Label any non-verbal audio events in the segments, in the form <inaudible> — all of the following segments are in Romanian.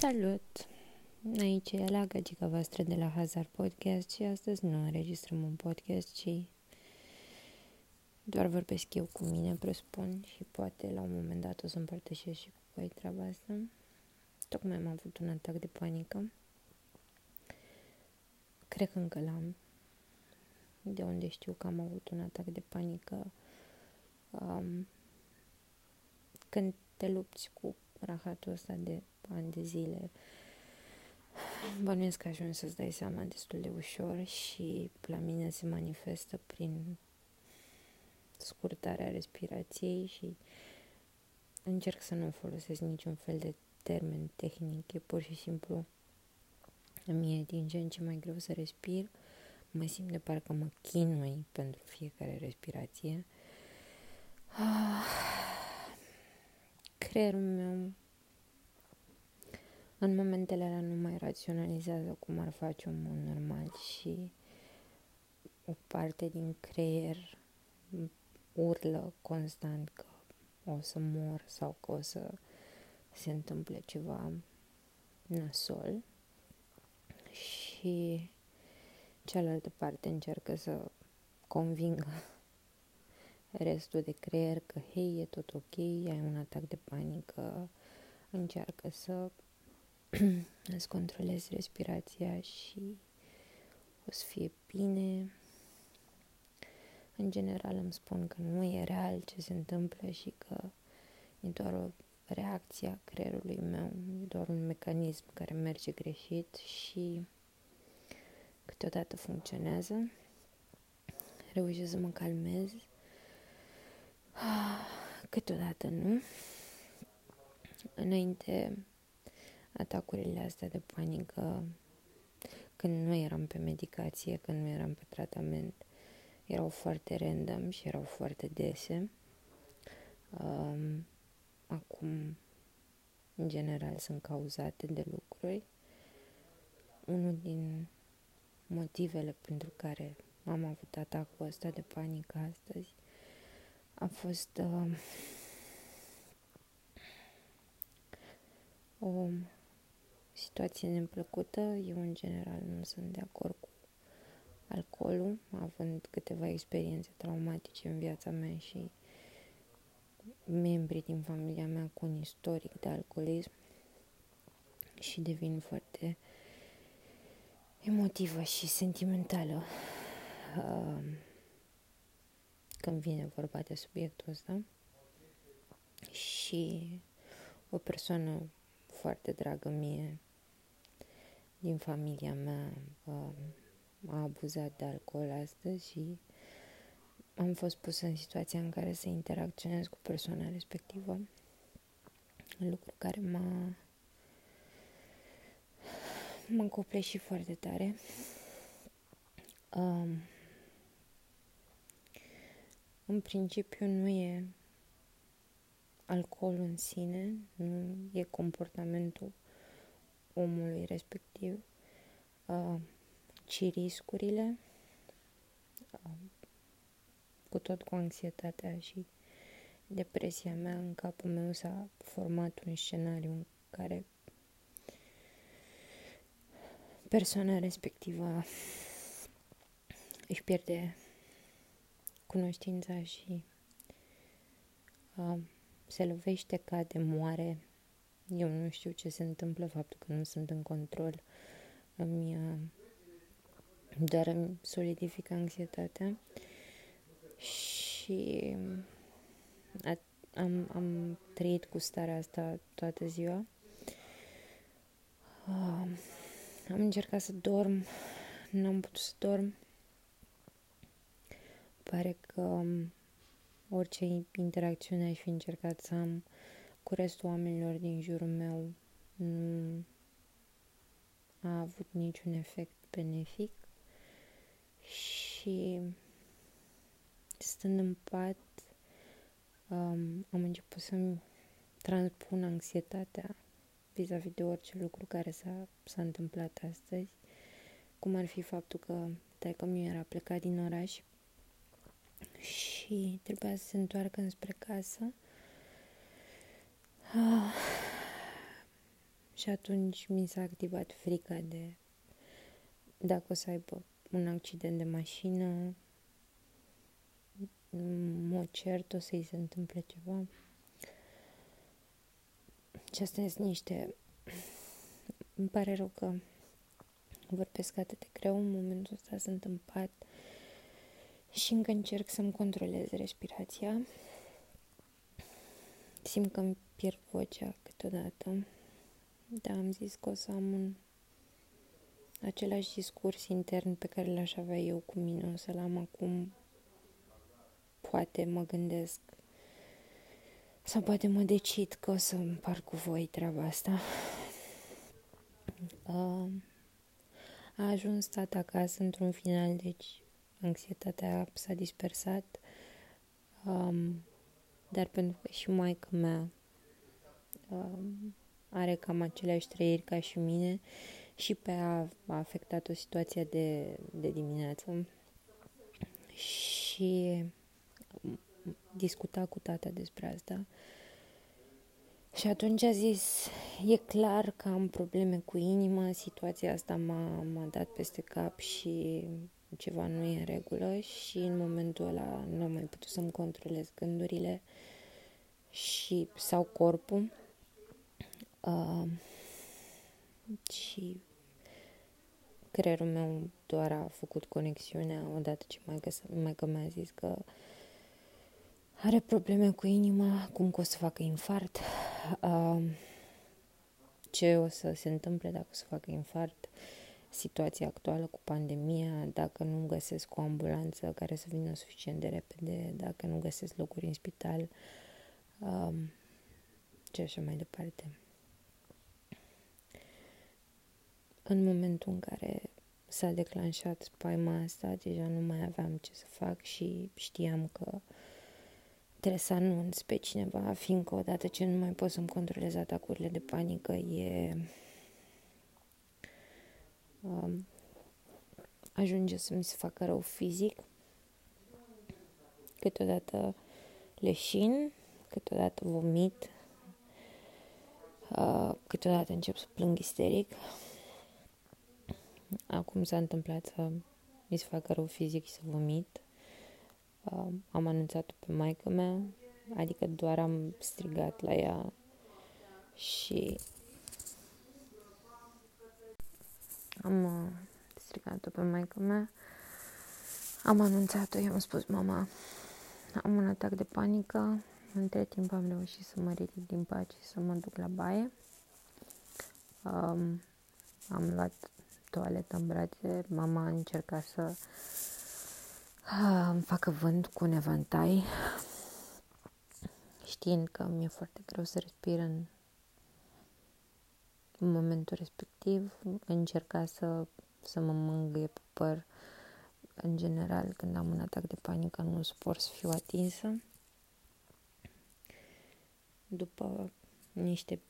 Salut! Aici e la gagica voastră de la Hazard Podcast și astăzi nu înregistrăm un podcast, ci doar vorbesc eu cu mine, presupun, și poate la un moment dat o să împărtășesc și cu voi treaba asta. Tocmai am avut un atac de panică. Cred că încă l-am. De unde știu că am avut un atac de panică um, când te lupți cu rahatul ăsta de ani de zile, bănuiesc că ajungi să-ți dai seama destul de ușor și la mine se manifestă prin scurtarea respirației și încerc să nu folosesc niciun fel de termen tehnic, e pur și simplu îmi e din ce în ce mai greu să respir, mă simt de parcă mă chinui pentru fiecare respirație. Ah, creierul meu în momentele alea nu mai raționalizează cum ar face un mod normal și o parte din creier urlă constant că o să mor sau că o să se întâmple ceva nasol. Și cealaltă parte încearcă să convingă restul de creier că, hei, e tot ok, ai un atac de panică, încearcă să <clears throat> îți controlezi respirația și o să fie bine. În general îmi spun că nu e real ce se întâmplă și că e doar o reacție a creierului meu, e doar un mecanism care merge greșit și câteodată funcționează. Reușesc să mă calmez, câteodată nu. Înainte atacurile astea de panică când nu eram pe medicație, când nu eram pe tratament, erau foarte random și erau foarte dese. Um, acum, în general, sunt cauzate de lucruri. Unul din motivele pentru care am avut atacul ăsta de panică astăzi a fost uh, o situație neplăcută. Eu, în general, nu sunt de acord cu alcoolul, având câteva experiențe traumatice în viața mea și membrii din familia mea cu un istoric de alcoolism și devin foarte emotivă și sentimentală uh, când vine vorba de subiectul ăsta și o persoană foarte dragă mie din familia mea uh, a abuzat de alcool astăzi și am fost pusă în situația în care să interacționez cu persoana respectivă. Lucru care m-a m-a copleșit foarte tare. Um, în principiu nu e alcoolul în sine, nu e comportamentul omului respectiv, uh, ci riscurile, uh, cu tot cu anxietatea și depresia mea, în capul meu s-a format un scenariu în care persoana respectivă își pierde cunoștința și uh, se lovește, cade, moare. Eu nu știu ce se întâmplă, faptul că nu sunt în control îmi uh, doar îmi solidifică anxietatea și a, am, am trăit cu starea asta toată ziua. Uh, am încercat să dorm, nu am putut să dorm. Pare că um, orice interacțiune aș fi încercat să am cu restul oamenilor din jurul meu nu a avut niciun efect benefic și stând în pat um, am început să-mi transpun anxietatea vis-a-vis de orice lucru care s-a, s-a întâmplat astăzi, cum ar fi faptul că taică mi era plecat din oraș și trebuia să se întoarcă înspre casă. Ah, și atunci mi s-a activat frica de dacă o să aibă un accident de mașină, mă cert, o să-i se întâmple ceva. Și astea sunt niște... Îmi pare rău că vorbesc atât de greu. În momentul ăsta sunt în pat și încă încerc să-mi controlez respirația. Simt că îmi pierd vocea câteodată. Da, am zis că o să am un același discurs intern pe care l-aș avea eu cu mine. O să-l am acum. Poate mă gândesc sau poate mă decid că o să împart cu voi treaba asta. Uh, a ajuns tata acasă într-un final, deci anxietatea s-a dispersat. Um, dar pentru că și maica mea um, are cam aceleași trăiri ca și mine și pe a, a afectat o situație de, de dimineață și discuta cu tata despre asta. Și atunci a zis, e clar că am probleme cu inima, situația asta m-a, m-a dat peste cap și ceva nu e în regulă și în momentul ăla nu am mai putut să-mi controlez gândurile și sau corpul. Uh, și creierul meu doar a făcut conexiunea odată ce mai, găs- mai că mi-a zis că are probleme cu inima, cum că o să facă infart, uh, ce o să se întâmple dacă o să facă infart, situația actuală cu pandemia, dacă nu găsesc o ambulanță care să vină suficient de repede, dacă nu găsesc locuri în spital, um, ce așa mai departe. În momentul în care s-a declanșat spaima asta, deja nu mai aveam ce să fac și știam că trebuie să anunț pe cineva, fiindcă odată ce nu mai pot să-mi controlez atacurile de panică, e... Um, ajunge să mi se facă rău fizic. Câteodată leșin, câteodată vomit, uh, câteodată încep să plâng isteric. Acum s-a întâmplat să mi se facă rău fizic și să vomit. Uh, am anunțat-o pe maică mea, adică doar am strigat la ea și am uh, strigat-o pe maică mea, am anunțat-o, i-am spus, mama, am un atac de panică, între timp am reușit să mă ridic din pat și să mă duc la baie. Um, am luat toaletă în brațe, mama a încercat să îmi facă vânt cu un evantai, știind că mi-e foarte greu să respir în, în momentul respectiv. Încerca să, să mă mângâie pe păr. În general, când am un atac de panică, nu suport să fiu atinsă. După niște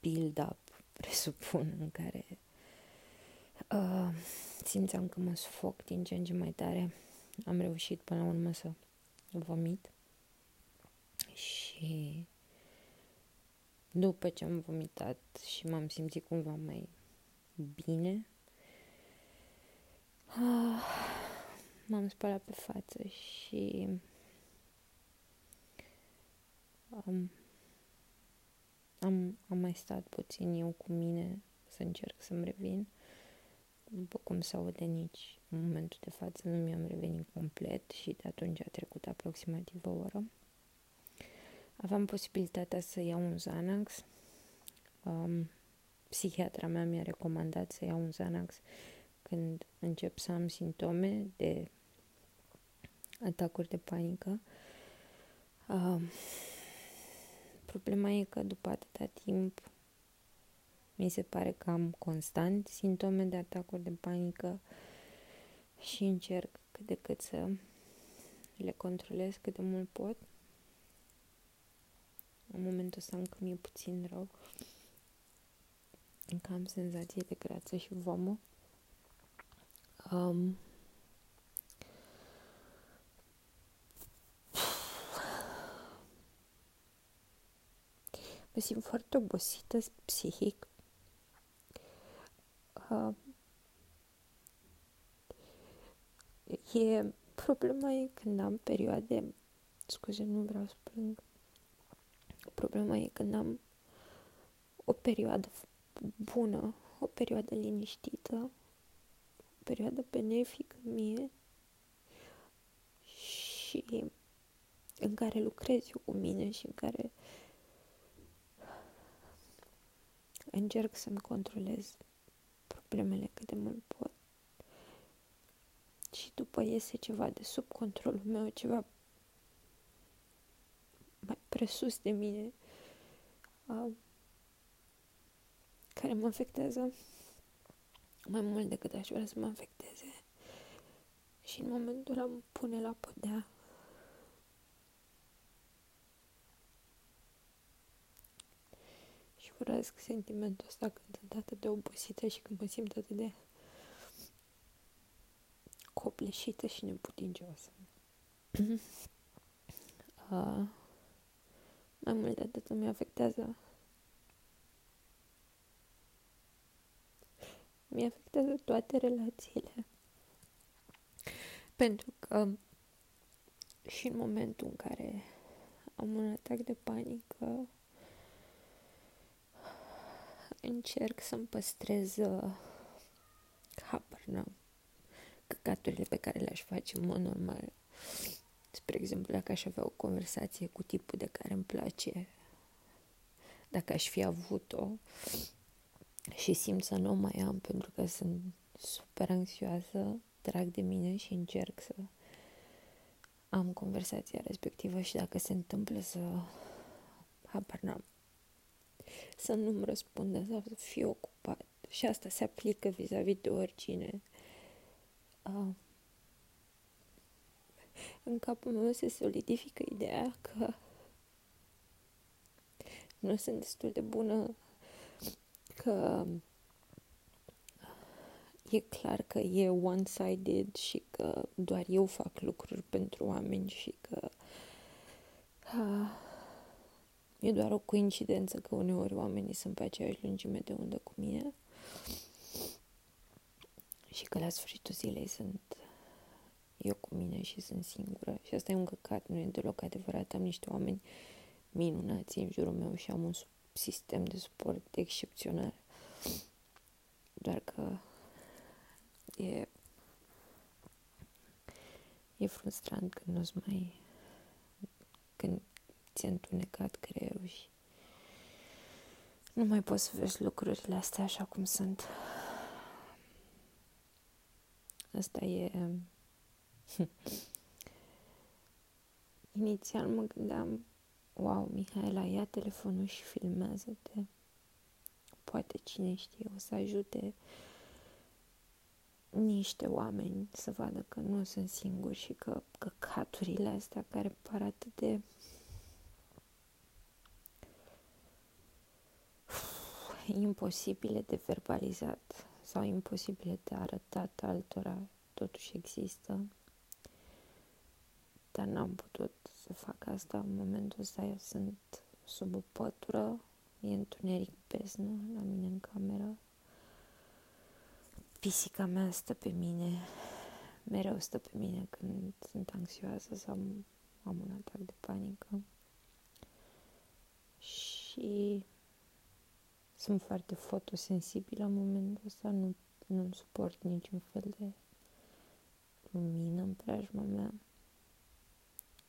build-up, <laughs> presupun, în care uh, simțeam că mă sufoc din ce în ce mai tare am reușit până la urmă să vomit și după ce am vomitat și m-am simțit cumva mai bine, ah, m-am spălat pe față și am, am, am mai stat puțin eu cu mine să încerc să-mi revin. După cum se aude nici în momentul de față nu mi-am revenit complet și de atunci a trecut aproximativ o oră. Aveam posibilitatea să iau un Xanax. Um, psihiatra mea mi-a recomandat să iau un Xanax când încep să am simptome de atacuri de panică. Um, problema e că după atâta timp mi se pare că am constant simptome de atacuri de panică și încerc cât de cât să le controlez cât de mult pot. În momentul ăsta încă mi-e puțin rău. Încă am senzație de greață și vomă. Um, <sighs> mă simt foarte obosită psihic Uh, e, problema e când am perioade, scuze, nu vreau să plâng, problema e când am o perioadă bună, o perioadă liniștită, o perioadă benefică mie și în care lucrez eu cu mine și în care încerc să-mi controlez problemele cât de mult pot. Și după iese ceva de sub controlul meu, ceva mai presus de mine, uh, care mă afectează mai mult decât aș vrea să mă afecteze. Și în momentul ăla mă pune la podea. Și urăsc sentimentul ăsta când sunt atât de obosită și când mă simt atât de copleșită și neputincioasă. <clears throat> uh, mai mult de atât îmi afectează mi afectează toate relațiile. Pentru că și în momentul în care am un atac de panică, încerc să-mi păstrez uh, habar n-am căcaturile pe care le-aș face în mod normal. Spre exemplu, dacă aș avea o conversație cu tipul de care îmi place, dacă aș fi avut-o, și simt să nu o mai am pentru că sunt super anxioasă, trag de mine și încerc să am conversația respectivă și dacă se întâmplă să habar n-am să nu-mi răspundă sau să fiu ocupat. Și asta se aplică vis-a-vis de oricine. Uh, în capul meu se solidifică ideea că nu sunt destul de bună că e clar că e one-sided și că doar eu fac lucruri pentru oameni și că uh, e doar o coincidență că uneori oamenii sunt pe aceeași lungime de undă cu mine și că la sfârșitul zilei sunt eu cu mine și sunt singură și asta e un căcat, nu e deloc adevărat, am niște oameni minunați în jurul meu și am un sistem de suport excepțional. Doar că e, e frustrant când nu-ți mai când ți-a întunecat creierul și nu mai poți să vezi lucrurile astea așa cum sunt. Asta e... <laughs> Inițial mă gândeam wow, Mihaela, ia telefonul și filmează-te. Poate cine știe, o să ajute niște oameni să vadă că nu sunt singuri și că căcaturile astea care par atât de imposibile de verbalizat sau imposibile de arătat altora, totuși există. Dar n-am putut să fac asta în momentul ăsta. Eu sunt sub o pătură, e întuneric beznă la mine în cameră. Pisica mea stă pe mine, mereu stă pe mine când sunt anxioasă sau am un atac de panică. Și sunt foarte fotosensibilă în momentul ăsta, nu, nu suport niciun fel de lumină în preajma mea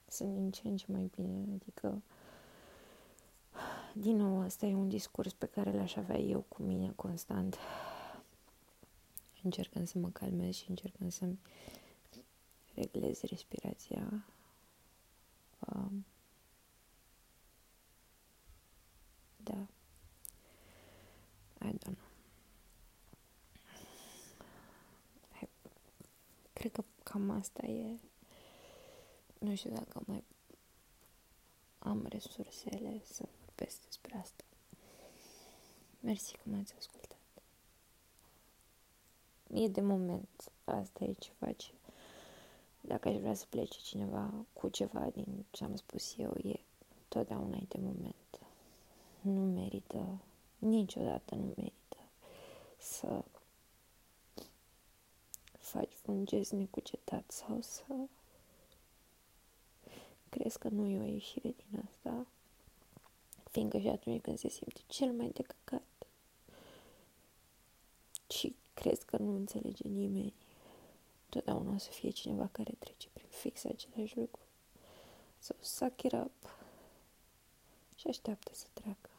sunt din ce în ce mai bine, adică din nou, asta e un discurs pe care l-aș avea eu cu mine constant. Încercând să mă calmez și încercând să-mi reglez respirația. Um, Cred că cam asta e nu știu dacă mai am resursele să vorbesc despre asta. Mersi că m-ați ascultat. E de moment. Asta e ce face. Dacă aș vrea să plece cineva cu ceva din ce am spus eu, e totdeauna e de moment. Nu merită, niciodată nu merită să faci un gest necugetat sau să crezi că nu e o ieșire din asta, fiindcă și atunci când se simte cel mai de căcat și crezi că nu înțelege nimeni, totdeauna o să fie cineva care trece prin fix același lucru. Sau so, suck it up și așteaptă să treacă.